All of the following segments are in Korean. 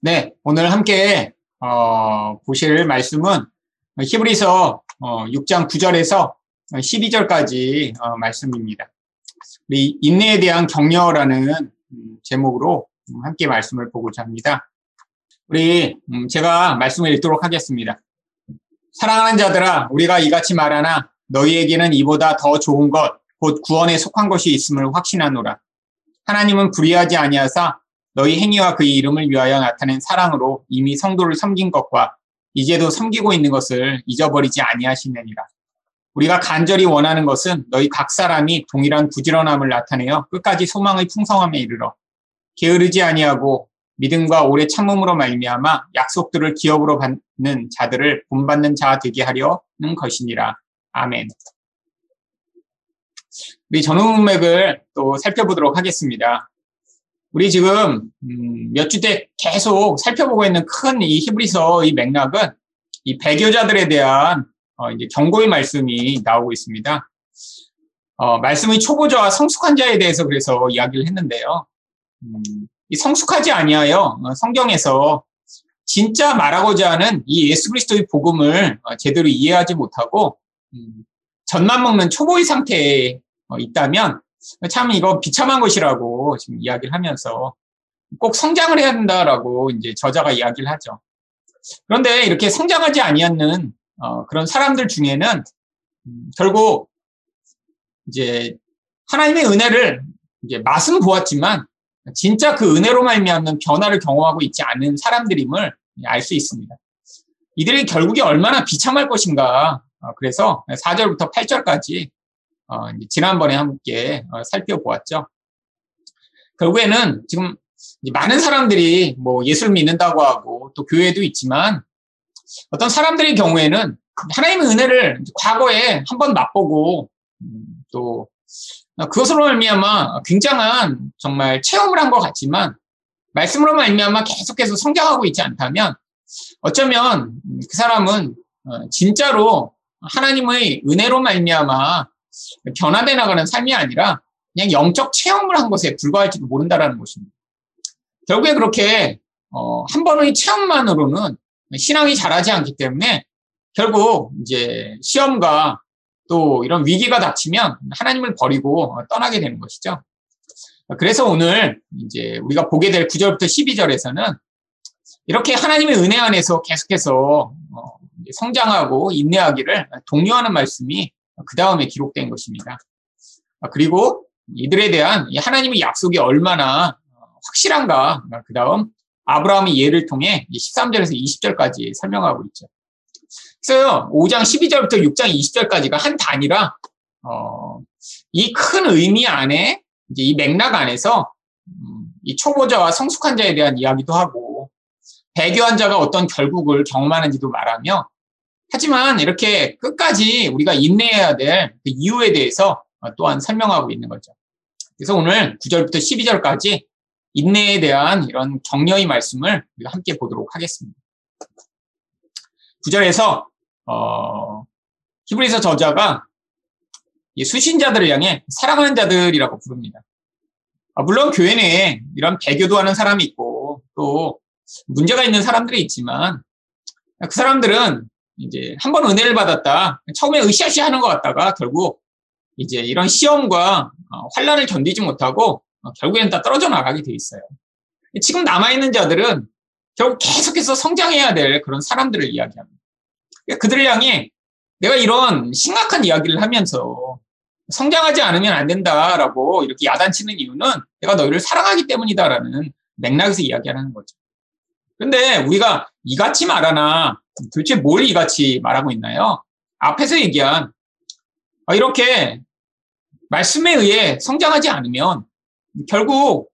네, 오늘 함께 어, 보실 말씀은 히브리서 어, 6장 9절에서 12절까지 어, 말씀입니다. 우리 인내에 대한 격려라는 음, 제목으로 함께 말씀을 보고자 합니다. 우리 음, 제가 말씀을 읽도록 하겠습니다. 사랑하는 자들아, 우리가 이같이 말하나 너희에게는 이보다 더 좋은 것, 곧 구원에 속한 것이 있음을 확신하노라. 하나님은 불의하지 아니하사 너희 행위와 그의 이름을 위하여 나타낸 사랑으로 이미 성도를 섬긴 것과 이제도 섬기고 있는 것을 잊어버리지 아니하시느니라. 우리가 간절히 원하는 것은 너희 각 사람이 동일한 부지런함을 나타내어 끝까지 소망의 풍성함에 이르러 게으르지 아니하고 믿음과 오래 참음으로 말미암아 약속들을 기업으로 받는 자들을 본받는 자 되게 하려는 것이니라. 아멘. 우리 전후문맥을 또 살펴보도록 하겠습니다. 우리 지금 음, 몇 주째 계속 살펴보고 있는 큰 이 히브리서 이 맥락은 이 배교자들에 대한 어, 이제 경고의 말씀이 나오고 있습니다. 어, 말씀의 초보자와 성숙한 자에 대해서 그래서 이야기를 했는데요. 음, 이 성숙하지 아니하여 어, 성경에서 진짜 말하고자 하는 이 예수 그리스도의 복음을 어, 제대로 이해하지 못하고 음, 젖만 먹는 초보의 상태에 어, 있다면 참 이거 비참한 것이라고 지금 이야기를 하면서 꼭 성장을 해야 된다라고 이제 저자가 이야기를 하죠. 그런데 이렇게 성장하지 아니하는 어, 그런 사람들 중에는 음, 결국 이제 하나님의 은혜를 이제 맛은 보았지만 진짜 그 은혜로 말미암는 변화를 경험하고 있지 않은 사람들임을 알 수 있습니다. 이들이 결국에 얼마나 비참할 것인가. 어, 그래서 4절부터 8절까지 어, 지난번에 함께 어, 살펴보았죠. 결국에는 지금 많은 사람들이 뭐 예수를 믿는다고 하고 또 교회도 있지만 어떤 사람들의 경우에는 하나님의 은혜를 과거에 한번 맛보고 음, 또 그것으로 말미암아 굉장한 정말 체험을 한 것 같지만 말씀으로 말미암아 계속해서 성장하고 있지 않다면 어쩌면 그 사람은 어, 진짜로 하나님의 은혜로 말미암아 변화돼 나가는 삶이 아니라 그냥 영적 체험을 한 것에 불과할지도 모른다라는 것입니다. 결국에 그렇게 어, 한 번의 체험만으로는 신앙이 자라지 않기 때문에 결국 이제 시험과 또 이런 위기가 닥치면 하나님을 버리고 떠나게 되는 것이죠. 그래서 오늘 이제 우리가 보게 될 9절부터 12절에서는 이렇게 하나님의 은혜 안에서 계속해서 어, 성장하고 인내하기를 독려하는 말씀이 그 다음에 기록된 것입니다. 아, 그리고 이들에 대한 하나님의 약속이 얼마나 확실한가. 그 다음 아브라함의 예를 통해 13절에서 20절까지 설명하고 있죠. 그래서 5장 12절부터 6장 20절까지가 한 단위라 어, 이 큰 의미 안에 이제 이 맥락 안에서 음, 이 초보자와 성숙한 자에 대한 이야기도 하고 배교한 자가 어떤 결국을 경험하는지도 말하며 하지만 이렇게 끝까지 우리가 인내해야 될 그 이유에 대해서 또한 설명하고 있는 거죠. 그래서 오늘 9절부터 12절까지 인내에 대한 이런 격려의 말씀을 우리가 함께 보도록 하겠습니다. 9절에서 어, 히브리서 저자가 수신자들을 향해 사랑하는 자들이라고 부릅니다. 아, 물론 교회 내에 이런 배교도 하는 사람이 있고 또 문제가 있는 사람들이 있지만 그 사람들은 이제 한 번 은혜를 받았다. 처음에 으쌰으쌰 하는 것 같다가 결국 이제 이런 시험과 어, 환란을 견디지 못하고 어, 결국엔 다 떨어져 나가게 돼 있어요. 지금 남아있는 자들은 결국 계속해서 성장해야 될 그런 사람들을 이야기합니다. 그러니까 그들을 향해 내가 이런 심각한 이야기를 하면서 성장하지 않으면 안 된다라고 이렇게 야단치는 이유는 내가 너희를 사랑하기 때문이다라는 맥락에서 이야기하는 거죠. 근데 우리가 이같이 말하나 도대체 뭘 이같이 말하고 있나요? 앞에서 얘기한 아, 이렇게 말씀에 의해 성장하지 않으면 결국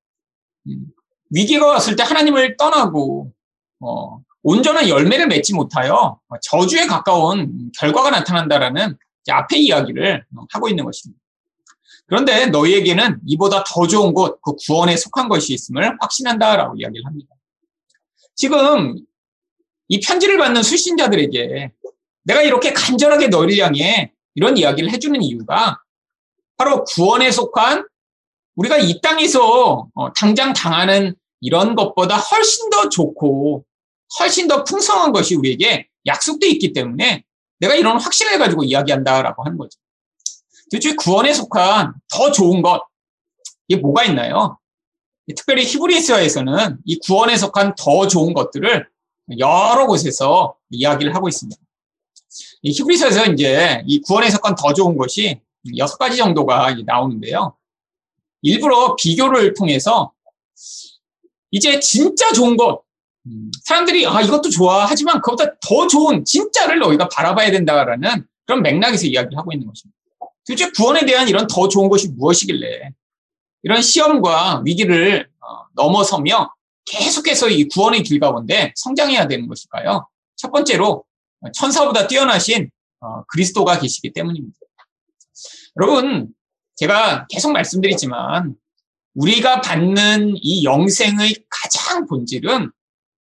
음, 위기가 왔을 때 하나님을 떠나고 어, 온전한 열매를 맺지 못하여 저주에 가까운 결과가 나타난다라는 앞의 이야기를 하고 있는 것입니다. 그런데 너희에게는 이보다 더 좋은 곳, 그 구원에 속한 것이 있음을 확신한다라고 이야기를 합니다. 지금 이 편지를 받는 수신자들에게 내가 이렇게 간절하게 너희를 향해 이런 이야기를 해주는 이유가 바로 구원에 속한 우리가 이 땅에서 어, 당장 당하는 이런 것보다 훨씬 더 좋고 훨씬 더 풍성한 것이 우리에게 약속돼 있기 때문에 내가 이런 확신을 가지고 이야기한다라고 하는 거죠. 도대체 구원에 속한 더 좋은 것 이게 뭐가 있나요? 특별히 히브리스어에서는 이 구원에 속한 더 좋은 것들을 여러 곳에서 이야기를 하고 있습니다. 이 히브리서에서 이제 이 구원에 속한 더 좋은 것이 여섯 가지 정도가 나오는데요. 일부러 비교를 통해서 이제 진짜 좋은 것, 음, 사람들이 아 이것도 좋아 하지만 그것보다 더 좋은 진짜를 너희가 바라봐야 된다라는 그런 맥락에서 이야기를 하고 있는 것입니다. 도대체 구원에 대한 이런 더 좋은 것이 무엇이길래 이런 시험과 위기를 어, 넘어서며 계속해서 이 구원의 길 가운데 성장해야 되는 것일까요? 첫 번째로 천사보다 뛰어나신 어, 그리스도가 계시기 때문입니다. 여러분, 제가 계속 말씀드리지만 우리가 받는 이 영생의 가장 본질은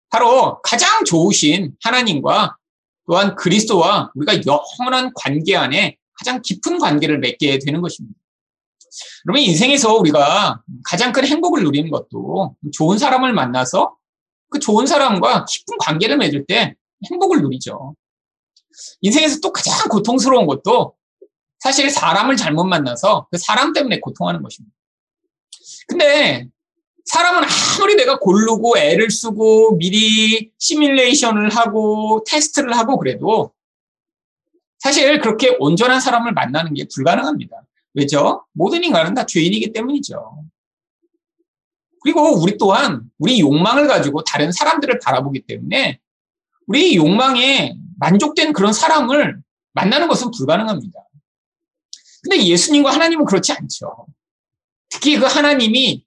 바로 가장 좋으신 하나님과 또한 그리스도와 우리가 영원한 관계 안에 가장 깊은 관계를 맺게 되는 것입니다. 그러면 인생에서 우리가 가장 큰 행복을 누리는 것도 좋은 사람을 만나서 그 좋은 사람과 깊은 관계를 맺을 때 행복을 누리죠. 인생에서 또 가장 고통스러운 것도 사실 사람을 잘못 만나서 그 사람 때문에 고통하는 것입니다. 근데 사람은 아무리 내가 고르고 애를 쓰고 미리 시뮬레이션을 하고 테스트를 하고 그래도 사실 그렇게 온전한 사람을 만나는 게 불가능합니다. 왜죠? 모든 인간은 다 죄인이기 때문이죠. 그리고 우리 또한 우리 욕망을 가지고 다른 사람들을 바라보기 때문에 우리 욕망에 만족된 그런 사람을 만나는 것은 불가능합니다. 근데 예수님과 하나님은 그렇지 않죠. 특히 그 하나님이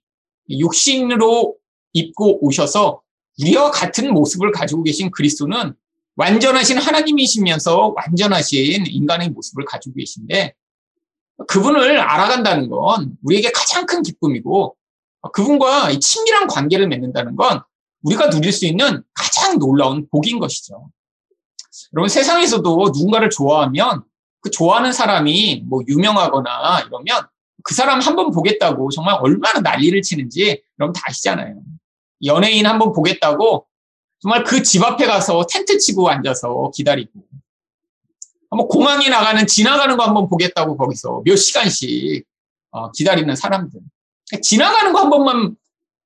육신으로 입고 오셔서 우리와 같은 모습을 가지고 계신 그리스도는 완전하신 하나님이시면서 완전하신 인간의 모습을 가지고 계신데 그분을 알아간다는 건 우리에게 가장 큰 기쁨이고 그분과 친밀한 관계를 맺는다는 건 우리가 누릴 수 있는 가장 놀라운 복인 것이죠. 여러분 세상에서도 누군가를 좋아하면 그 좋아하는 사람이 뭐 유명하거나 이러면 그 사람 한 번 보겠다고 정말 얼마나 난리를 치는지 여러분 다 아시잖아요. 연예인 한 번 보겠다고 정말 그 집 앞에 가서 텐트 치고 앉아서 기다리고 한번 공항에 나가는 지나가는 거 한번 보겠다고 거기서 몇 시간씩 어, 기다리는 사람들. 지나가는 거 한 번만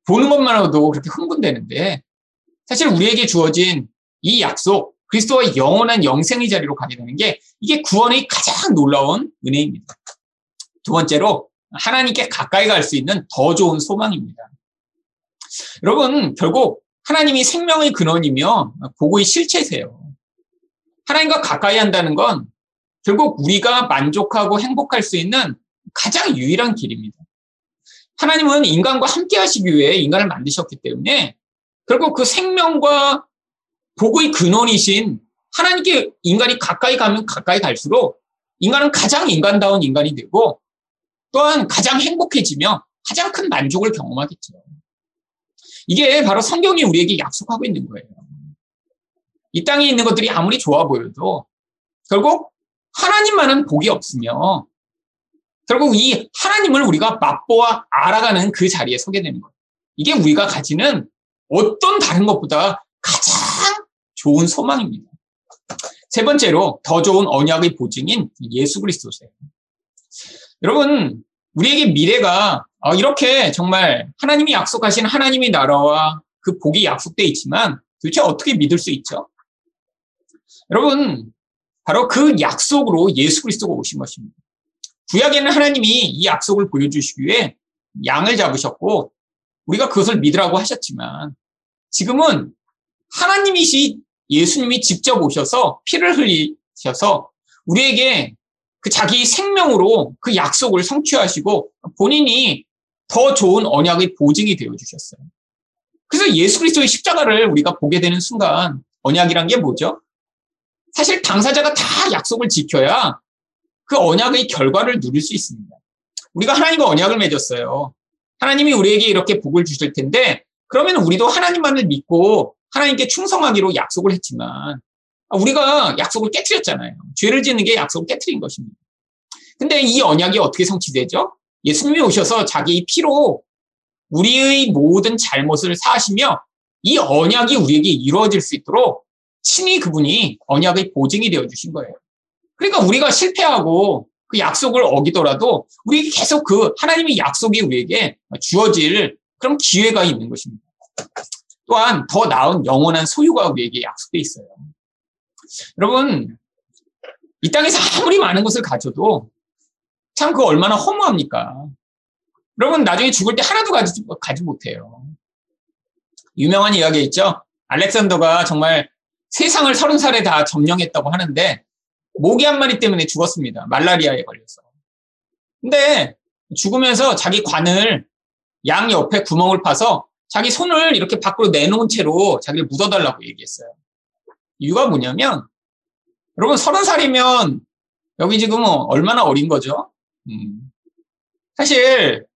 보는 것만으로도 그렇게 흥분되는데 사실 우리에게 주어진 이 약속 그리스도와 영원한 영생의 자리로 가게 되는 게 이게 구원의 가장 놀라운 은혜입니다. 두 번째로 하나님께 가까이 갈 수 있는 더 좋은 소망입니다. 여러분 결국 하나님이 생명의 근원이며 복의 실체세요. 하나님과 가까이 한다는 건 결국 우리가 만족하고 행복할 수 있는 가장 유일한 길입니다. 하나님은 인간과 함께 하시기 위해 인간을 만드셨기 때문에 결국 그 생명과 복의 근원이신 하나님께 인간이 가까이 가면 가까이 갈수록 인간은 가장 인간다운 인간이 되고 또한 가장 행복해지며 가장 큰 만족을 경험하겠죠. 이게 바로 성경이 우리에게 약속하고 있는 거예요. 이 땅에 있는 것들이 아무리 좋아 보여도 결국 하나님만은 복이 없으며 결국 이 하나님을 우리가 맛보아 알아가는 그 자리에 서게 되는 거예요. 이게 우리가 가지는 어떤 다른 것보다 가장 좋은 소망입니다. 세 번째로 더 좋은 언약의 보증인 예수 그리스도세요. 여러분, 우리에게 미래가 어, 이렇게 정말 하나님이 약속하신 하나님의 나라와 그 복이 약속되어 있지만 도대체 어떻게 믿을 수 있죠? 여러분, 바로 그 약속으로 예수 그리스도가 오신 것입니다. 구약에는 하나님이 이 약속을 보여주시기 위해 양을 잡으셨고 우리가 그것을 믿으라고 하셨지만 지금은 하나님이시 예수님이 직접 오셔서 피를 흘리셔서 우리에게 그 자기 생명으로 그 약속을 성취하시고 본인이 더 좋은 언약의 보증이 되어 주셨어요. 그래서 예수 그리스도의 십자가를 우리가 보게 되는 순간 언약이란 게 뭐죠? 사실 당사자가 다 약속을 지켜야 그 언약의 결과를 누릴 수 있습니다. 우리가 하나님과 언약을 맺었어요. 하나님이 우리에게 이렇게 복을 주실 텐데 그러면 우리도 하나님만을 믿고 하나님께 충성하기로 약속을 했지만 우리가 약속을 깨뜨렸잖아요. 죄를 짓는 게 약속을 깨뜨린 것입니다. 근데 이 언약이 어떻게 성취되죠? 예수님이 오셔서 자기 피로 우리의 모든 잘못을 사하시며 이 언약이 우리에게 이루어질 수 있도록 친히 그분이 언약의 보증이 되어 주신 거예요. 그러니까 우리가 실패하고 그 약속을 어기더라도 우리 계속 그 하나님의 약속이 우리에게 주어질 그런 기회가 있는 것입니다. 또한 더 나은 영원한 소유가 우리에게 약속돼 있어요. 여러분, 이 땅에서 아무리 많은 것을 가져도 참 그 얼마나 허무합니까? 여러분, 나중에 죽을 때 하나도 가지, 가지 못해요. 유명한 이야기 있죠? 알렉산더가 정말 세상을 서른 살에 다 점령했다고 하는데, 모기 한 마리 때문에 죽었습니다. 말라리아에 걸려서. 근데 죽으면서 자기 관을 양 옆에 구멍을 파서 자기 손을 이렇게 밖으로 내놓은 채로 자기를 묻어달라고 얘기했어요. 이유가 뭐냐면, 여러분, 서른 살이면 여기 지금 얼마나 어린 거죠? 음. 사실,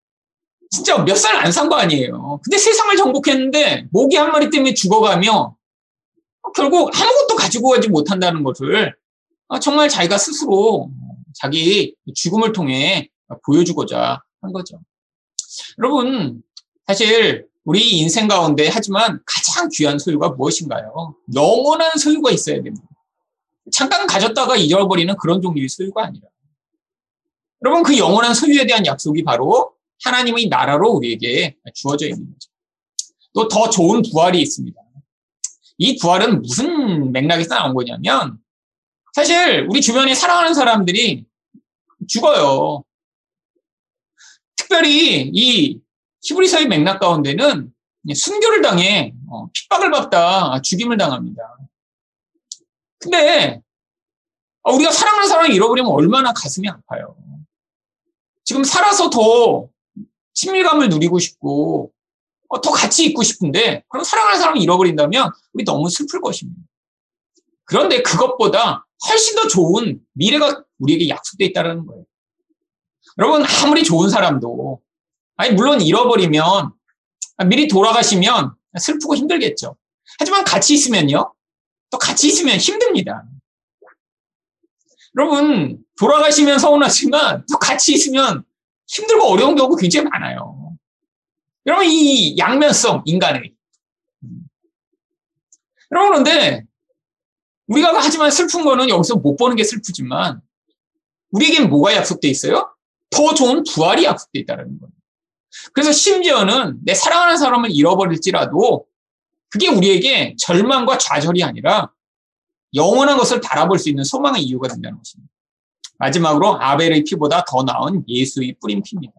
진짜 몇 살 안 산 거 아니에요. 근데 세상을 정복했는데, 모기 한 마리 때문에 죽어가며, 결국 아무것도 가지고 가지 못한다는 것을 정말 자기가 스스로 자기 죽음을 통해 보여주고자 한 거죠. 여러분, 사실 우리 인생 가운데 하지만 가장 귀한 소유가 무엇인가요? 영원한 소유가 있어야 됩니다. 잠깐 가졌다가 잊어버리는 그런 종류의 소유가 아니라. 여러분, 그 영원한 소유에 대한 약속이 바로 하나님의 나라로 우리에게 주어져 있는 거죠. 또 더 좋은 부활이 있습니다. 이 부활은 무슨 맥락에서 나온 거냐면, 사실 우리 주변에 사랑하는 사람들이 죽어요. 특별히 이 히브리서의 맥락 가운데는 순교를 당해 어, 핍박을 받다 죽임을 당합니다. 근데 어, 우리가 사랑하는 사람을 잃어버리면 얼마나 가슴이 아파요. 지금 살아서 더 친밀감을 누리고 싶고 어, 더 같이 있고 싶은데 그럼 사랑하는 사람을 잃어버린다면 우리 너무 슬플 것입니다. 그런데 그것보다 훨씬 더 좋은 미래가 우리에게 약속되어 있다는 거예요. 여러분 아무리 좋은 사람도 아니, 물론 잃어버리면, 미리 돌아가시면 슬프고 힘들겠죠. 하지만 같이 있으면요. 또 같이 있으면 힘듭니다. 여러분, 돌아가시면 서운하지만 또 같이 있으면 힘들고 어려운 경우가 굉장히 많아요. 여러분, 이 양면성, 인간의. 여러분, 그런데 우리가 하지만 슬픈 거는 여기서 못 보는 게 슬프지만 우리에겐 뭐가 약속돼 있어요? 더 좋은 부활이 약속돼 있다는 거예요. 그래서 심지어는 내 사랑하는 사람을 잃어버릴지라도 그게 우리에게 절망과 좌절이 아니라 영원한 것을 바라볼 수 있는 소망의 이유가 된다는 것입니다. 마지막으로 아벨의 피보다 더 나은 예수의 뿌린 피입니다.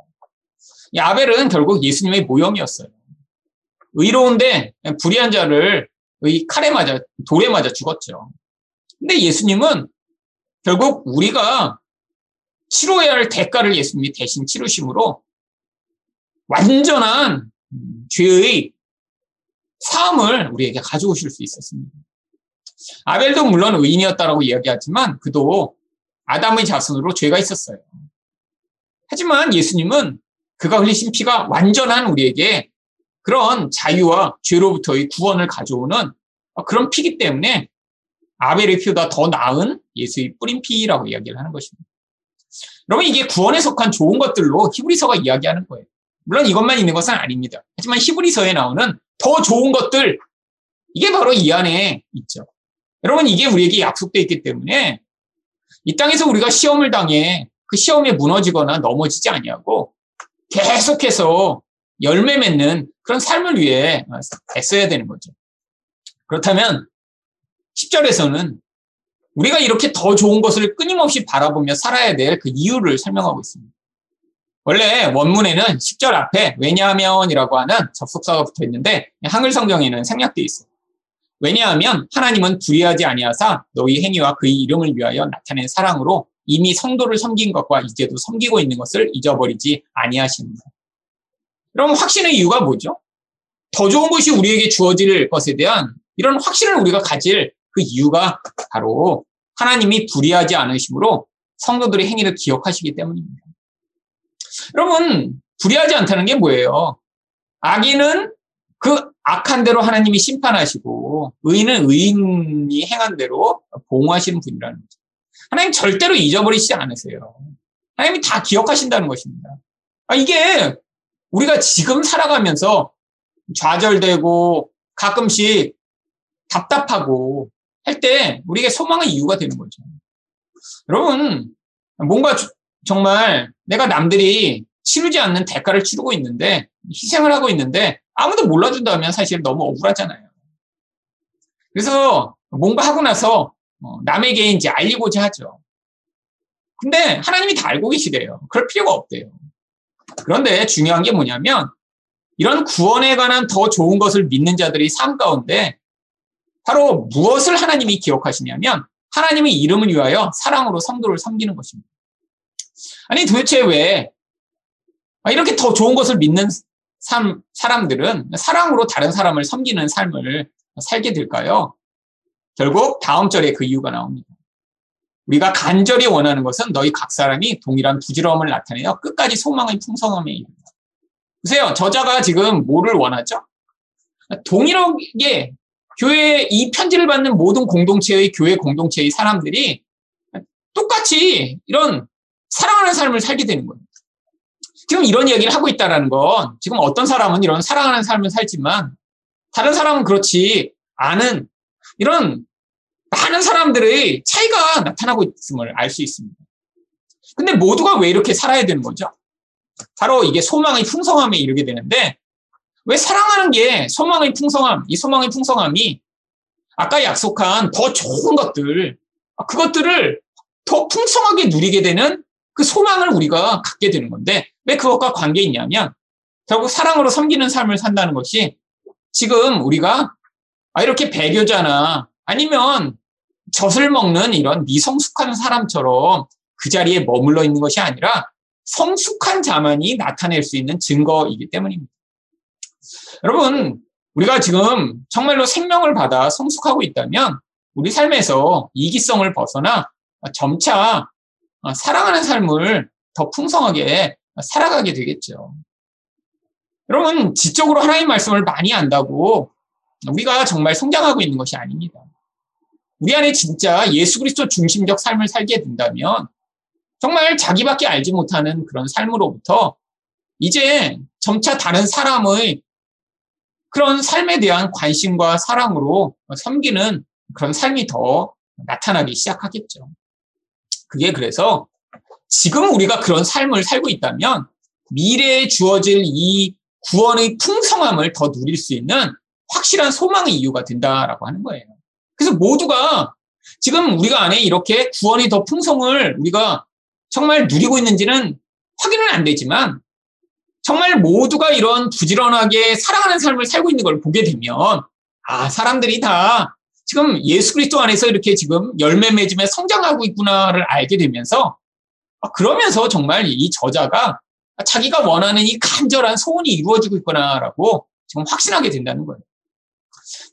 이 아벨은 결국 예수님의 모형이었어요. 의로운데 불의한 자를 의 칼에 맞아 돌에 맞아 죽었죠. 근데 예수님은 결국 우리가 치러야 할 대가를 예수님이 대신 치르심으로 완전한 죄의 사함을 우리에게 가져오실 수 있었습니다. 아벨도 물론 의인이었다라고 이야기하지만 그도 아담의 자손으로 죄가 있었어요. 하지만 예수님은 그가 흘리신 피가 완전한 우리에게 그런 자유와 죄로부터의 구원을 가져오는 그런 피기 때문에 아벨의 피보다 더 나은 예수의 뿌린 피라고 이야기를 하는 것입니다. 여러분 이게 구원에 속한 좋은 것들로 히브리서가 이야기하는 거예요. 물론 이것만 있는 것은 아닙니다. 하지만 히브리서에 나오는 더 좋은 것들 이게 바로 이 안에 있죠. 여러분 이게 우리에게 약속되어 있기 때문에 이 땅에서 우리가 시험을 당해 그 시험에 무너지거나 넘어지지 아니하고 계속해서 열매 맺는 그런 삶을 위해 애써야 되는 거죠. 그렇다면 10절에서는 우리가 이렇게 더 좋은 것을 끊임없이 바라보며 살아야 될 그 이유를 설명하고 있습니다. 원래 원문에는 10절 앞에 왜냐하면이라고 하는 접속사가 붙어 있는데 한글 성경에는 생략되어 있어요. 왜냐하면 하나님은 불의하지 아니하사 너희 행위와 그의 이름을 위하여 나타낸 사랑으로 이미 성도를 섬긴 것과 이제도 섬기고 있는 것을 잊어버리지 아니하십니다. 그럼 확신의 이유가 뭐죠? 더 좋은 것이 우리에게 주어질 것에 대한 이런 확신을 우리가 가질 그 이유가 바로 하나님이 불의하지 않으심으로 성도들의 행위를 기억하시기 때문입니다. 여러분, 불의하지 않다는 게 뭐예요? 악인은 그 악한 대로 하나님이 심판하시고, 의인은 의인이 행한 대로 보호하시는 분이라는 거죠. 하나님 절대로 잊어버리시지 않으세요. 하나님이 다 기억하신다는 것입니다. 아, 이게 우리가 지금 살아가면서 좌절되고 가끔씩 답답하고 할 때 우리에게 소망의 이유가 되는 거죠. 여러분, 뭔가 정말 내가 남들이 치르지 않는 대가를 치르고 있는데 희생을 하고 있는데 아무도 몰라준다면 사실 너무 억울하잖아요. 그래서 뭔가 하고 나서 어, 남에게 이제 알리고자 하죠. 근데 하나님이 다 알고 계시대요. 그럴 필요가 없대요. 그런데 중요한 게 뭐냐면 이런 구원에 관한 더 좋은 것을 믿는 자들이 삶 가운데 바로 무엇을 하나님이 기억하시냐면 하나님의 이름을 위하여 사랑으로 성도를 섬기는 것입니다. 아니 도대체 왜 이렇게 더 좋은 것을 믿는 삶, 사람들은 사랑으로 다른 사람을 섬기는 삶을 살게 될까요? 결국 다음 절에 그 이유가 나옵니다. 우리가 간절히 원하는 것은 너희 각 사람이 동일한 부지런함을 나타내어 끝까지 소망의 풍성함에 이른다. 보세요. 저자가 지금 뭐를 원하죠? 동일하게 교회 이 편지를 받는 모든 공동체의 교회 공동체의 사람들이 똑같이 이런 사랑하는 삶을 살게 되는 거예요. 지금 이런 이야기를 하고 있다라는 건 지금 어떤 사람은 이런 사랑하는 삶을 살지만 다른 사람은 그렇지 않은 이런 많은 사람들의 차이가 나타나고 있음을 알 수 있습니다. 근데 모두가 왜 이렇게 살아야 되는 거죠? 바로 이게 소망의 풍성함에 이르게 되는데 왜 사랑하는 게 소망의 풍성함, 이 소망의 풍성함이 아까 약속한 더 좋은 것들, 그것들을 더 풍성하게 누리게 되는 그 소망을 우리가 갖게 되는 건데 왜 그것과 관계 있냐면 결국 사랑으로 섬기는 삶을 산다는 것이 지금 우리가 아, 이렇게 배교자나 아니면 젖을 먹는 이런 미성숙한 사람처럼 그 자리에 머물러 있는 것이 아니라 성숙한 자만이 나타낼 수 있는 증거이기 때문입니다. 여러분, 우리가 지금 정말로 생명을 받아 성숙하고 있다면 우리 삶에서 이기성을 벗어나 점차 사랑하는 삶을 더 풍성하게 살아가게 되겠죠. 여러분, 지적으로 하나님 말씀을 많이 안다고 우리가 정말 성장하고 있는 것이 아닙니다. 우리 안에 진짜 예수 그리스도 중심적 삶을 살게 된다면 정말 자기밖에 알지 못하는 그런 삶으로부터 이제 점차 다른 사람의 그런 삶에 대한 관심과 사랑으로 섬기는 그런 삶이 더 나타나기 시작하겠죠. 그게 그래서 지금 우리가 그런 삶을 살고 있다면 미래에 주어질 이 구원의 풍성함을 더 누릴 수 있는 확실한 소망의 이유가 된다라고 하는 거예요. 그래서 모두가 지금 우리가 안에 이렇게 구원이 더 풍성을 우리가 정말 누리고 있는지는 확인은 안 되지만 정말 모두가 이런 부지런하게 사랑하는 삶을 살고 있는 걸 보게 되면 아, 사람들이 다 지금 예수 그리스도 안에서 이렇게 지금 열매 맺으며 성장하고 있구나를 알게 되면서 아, 그러면서 정말 이 저자가 자기가 원하는 이 간절한 소원이 이루어지고 있구나라고 지금 확신하게 된다는 거예요.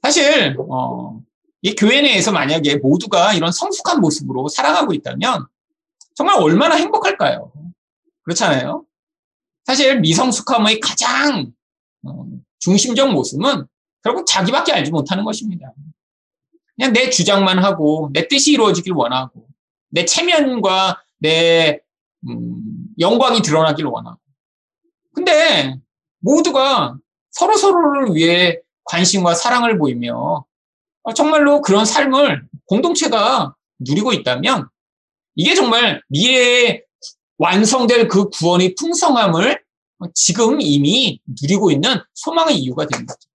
사실 어, 이 교회 내에서 만약에 모두가 이런 성숙한 모습으로 살아가고 있다면 정말 얼마나 행복할까요? 그렇잖아요. 사실 미성숙함의 가장 어, 중심적 모습은 결국 자기밖에 알지 못하는 것입니다. 그냥 내 주장만 하고 내 뜻이 이루어지길 원하고 내 체면과 내 음, 영광이 드러나길 원하고 근데 모두가 서로 서로를 위해 관심과 사랑을 보이며 어, 정말로 그런 삶을 공동체가 누리고 있다면 이게 정말 미래에 완성될 그 구원의 풍성함을 지금 이미 누리고 있는 소망의 이유가 되는 거죠.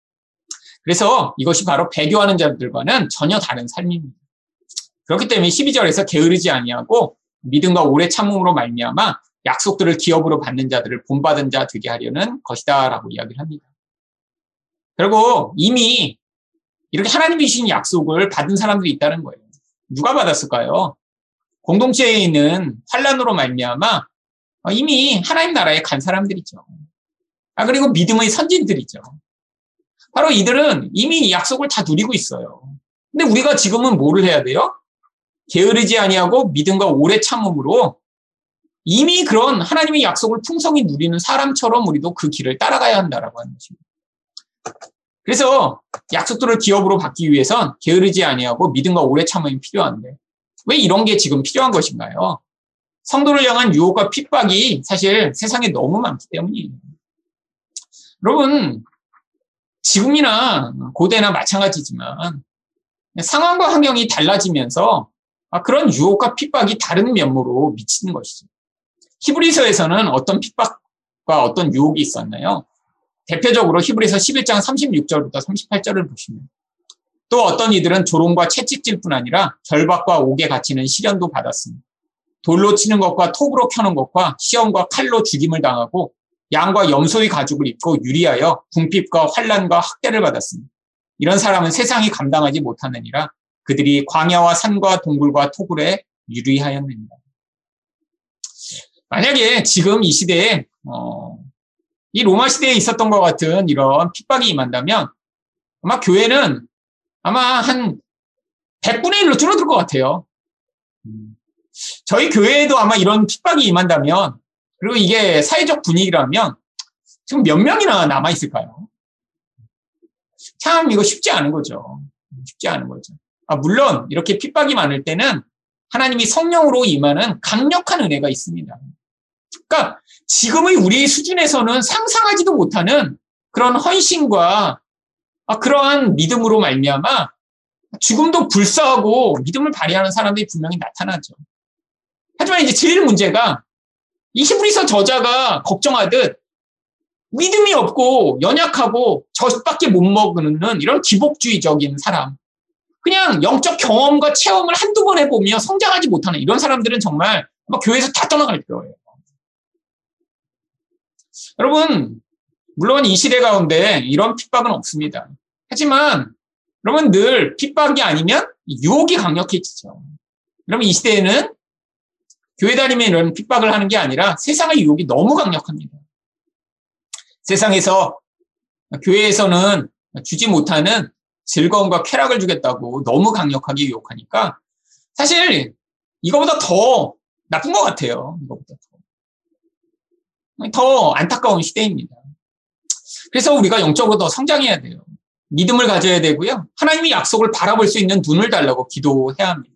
그래서 이것이 바로 배교하는 자들과는 전혀 다른 삶입니다. 그렇기 때문에 12절에서 게으르지 아니하고 믿음과 오래 참음으로 말미암아 약속들을 기업으로 받는 자들을 본받은 자 되게 하려는 것이다라고 이야기를 합니다. 그리고 이미 이렇게 하나님이 주신 약속을 받은 사람들이 있다는 거예요. 누가 받았을까요? 공동체에 있는 환란으로 말미암아 이미 하나님 나라에 간 사람들이죠. 아 그리고 믿음의 선진들이죠. 바로 이들은 이미 약속을 다 누리고 있어요. 근데 우리가 지금은 뭐를 해야 돼요? 게으르지 아니하고 믿음과 오래 참음으로 이미 그런 하나님의 약속을 풍성히 누리는 사람처럼 우리도 그 길을 따라가야 한다라고 하는 것입니다. 그래서 약속들을 기업으로 받기 위해선 게으르지 아니하고 믿음과 오래 참음이 필요한데 왜 이런 게 지금 필요한 것인가요? 성도를 향한 유혹과 핍박이 사실 세상에 너무 많기 때문이에요. 여러분, 지금이나 고대나 마찬가지지만 상황과 환경이 달라지면서 아, 그런 유혹과 핍박이 다른 면모로 미치는 것이죠. 히브리서에서는 어떤 핍박과 어떤 유혹이 있었나요? 대표적으로 히브리서 11장 36절부터 38절을 보시면 또 어떤 이들은 조롱과 채찍질 뿐 아니라 결박과 옥에 갇히는 시련도 받았습니다. 돌로 치는 것과 톱으로 켜는 것과 시험과 칼로 죽임을 당하고 양과 염소의 가죽을 입고 유리하여 궁핍과 환란과 학대를 받았습니다. 이런 사람은 세상이 감당하지 못하느니라 그들이 광야와 산과 동굴과 토굴에 유리하였느니라. 만약에 지금 이 시대에 어, 이 로마 시대에 있었던 것 같은 이런 핍박이 임한다면 아마 교회는 아마 한 100분의 1로 줄어들 것 같아요. 저희 교회에도 아마 이런 핍박이 임한다면 그리고 이게 사회적 분위기라면 지금 몇 명이나 남아 있을까요? 참 이거 쉽지 않은 거죠. 쉽지 않은 거죠. 아, 물론 이렇게 핍박이 많을 때는 하나님이 성령으로 임하는 강력한 은혜가 있습니다. 그러니까 지금의 우리 수준에서는 상상하지도 못하는 그런 헌신과 아, 그러한 믿음으로 말미암아 죽음도 불사하고 믿음을 발휘하는 사람들이 분명히 나타나죠. 하지만 이제 제일 문제가 이 히브리서 저자가 걱정하듯 믿음이 없고 연약하고 젖밖에 못 먹는 이런 기복주의적인 사람. 그냥 영적 경험과 체험을 한두 번 해보며 성장하지 못하는 이런 사람들은 정말 교회에서 다 떠나갈 거예요. 여러분, 물론 이 시대 가운데 이런 핍박은 없습니다. 하지만 여러분 늘 핍박이 아니면 유혹이 강력해지죠. 그러면 이 시대에는 교회 다니면 이런 핍박을 하는 게 아니라 세상의 유혹이 너무 강력합니다. 세상에서 교회에서는 주지 못하는 즐거움과 쾌락을 주겠다고 너무 강력하게 유혹하니까 사실 이거보다 더 나쁜 것 같아요. 이거보다 더. 더 안타까운 시대입니다. 그래서 우리가 영적으로 더 성장해야 돼요. 믿음을 가져야 되고요. 하나님의 약속을 바라볼 수 있는 눈을 달라고 기도해야 합니다.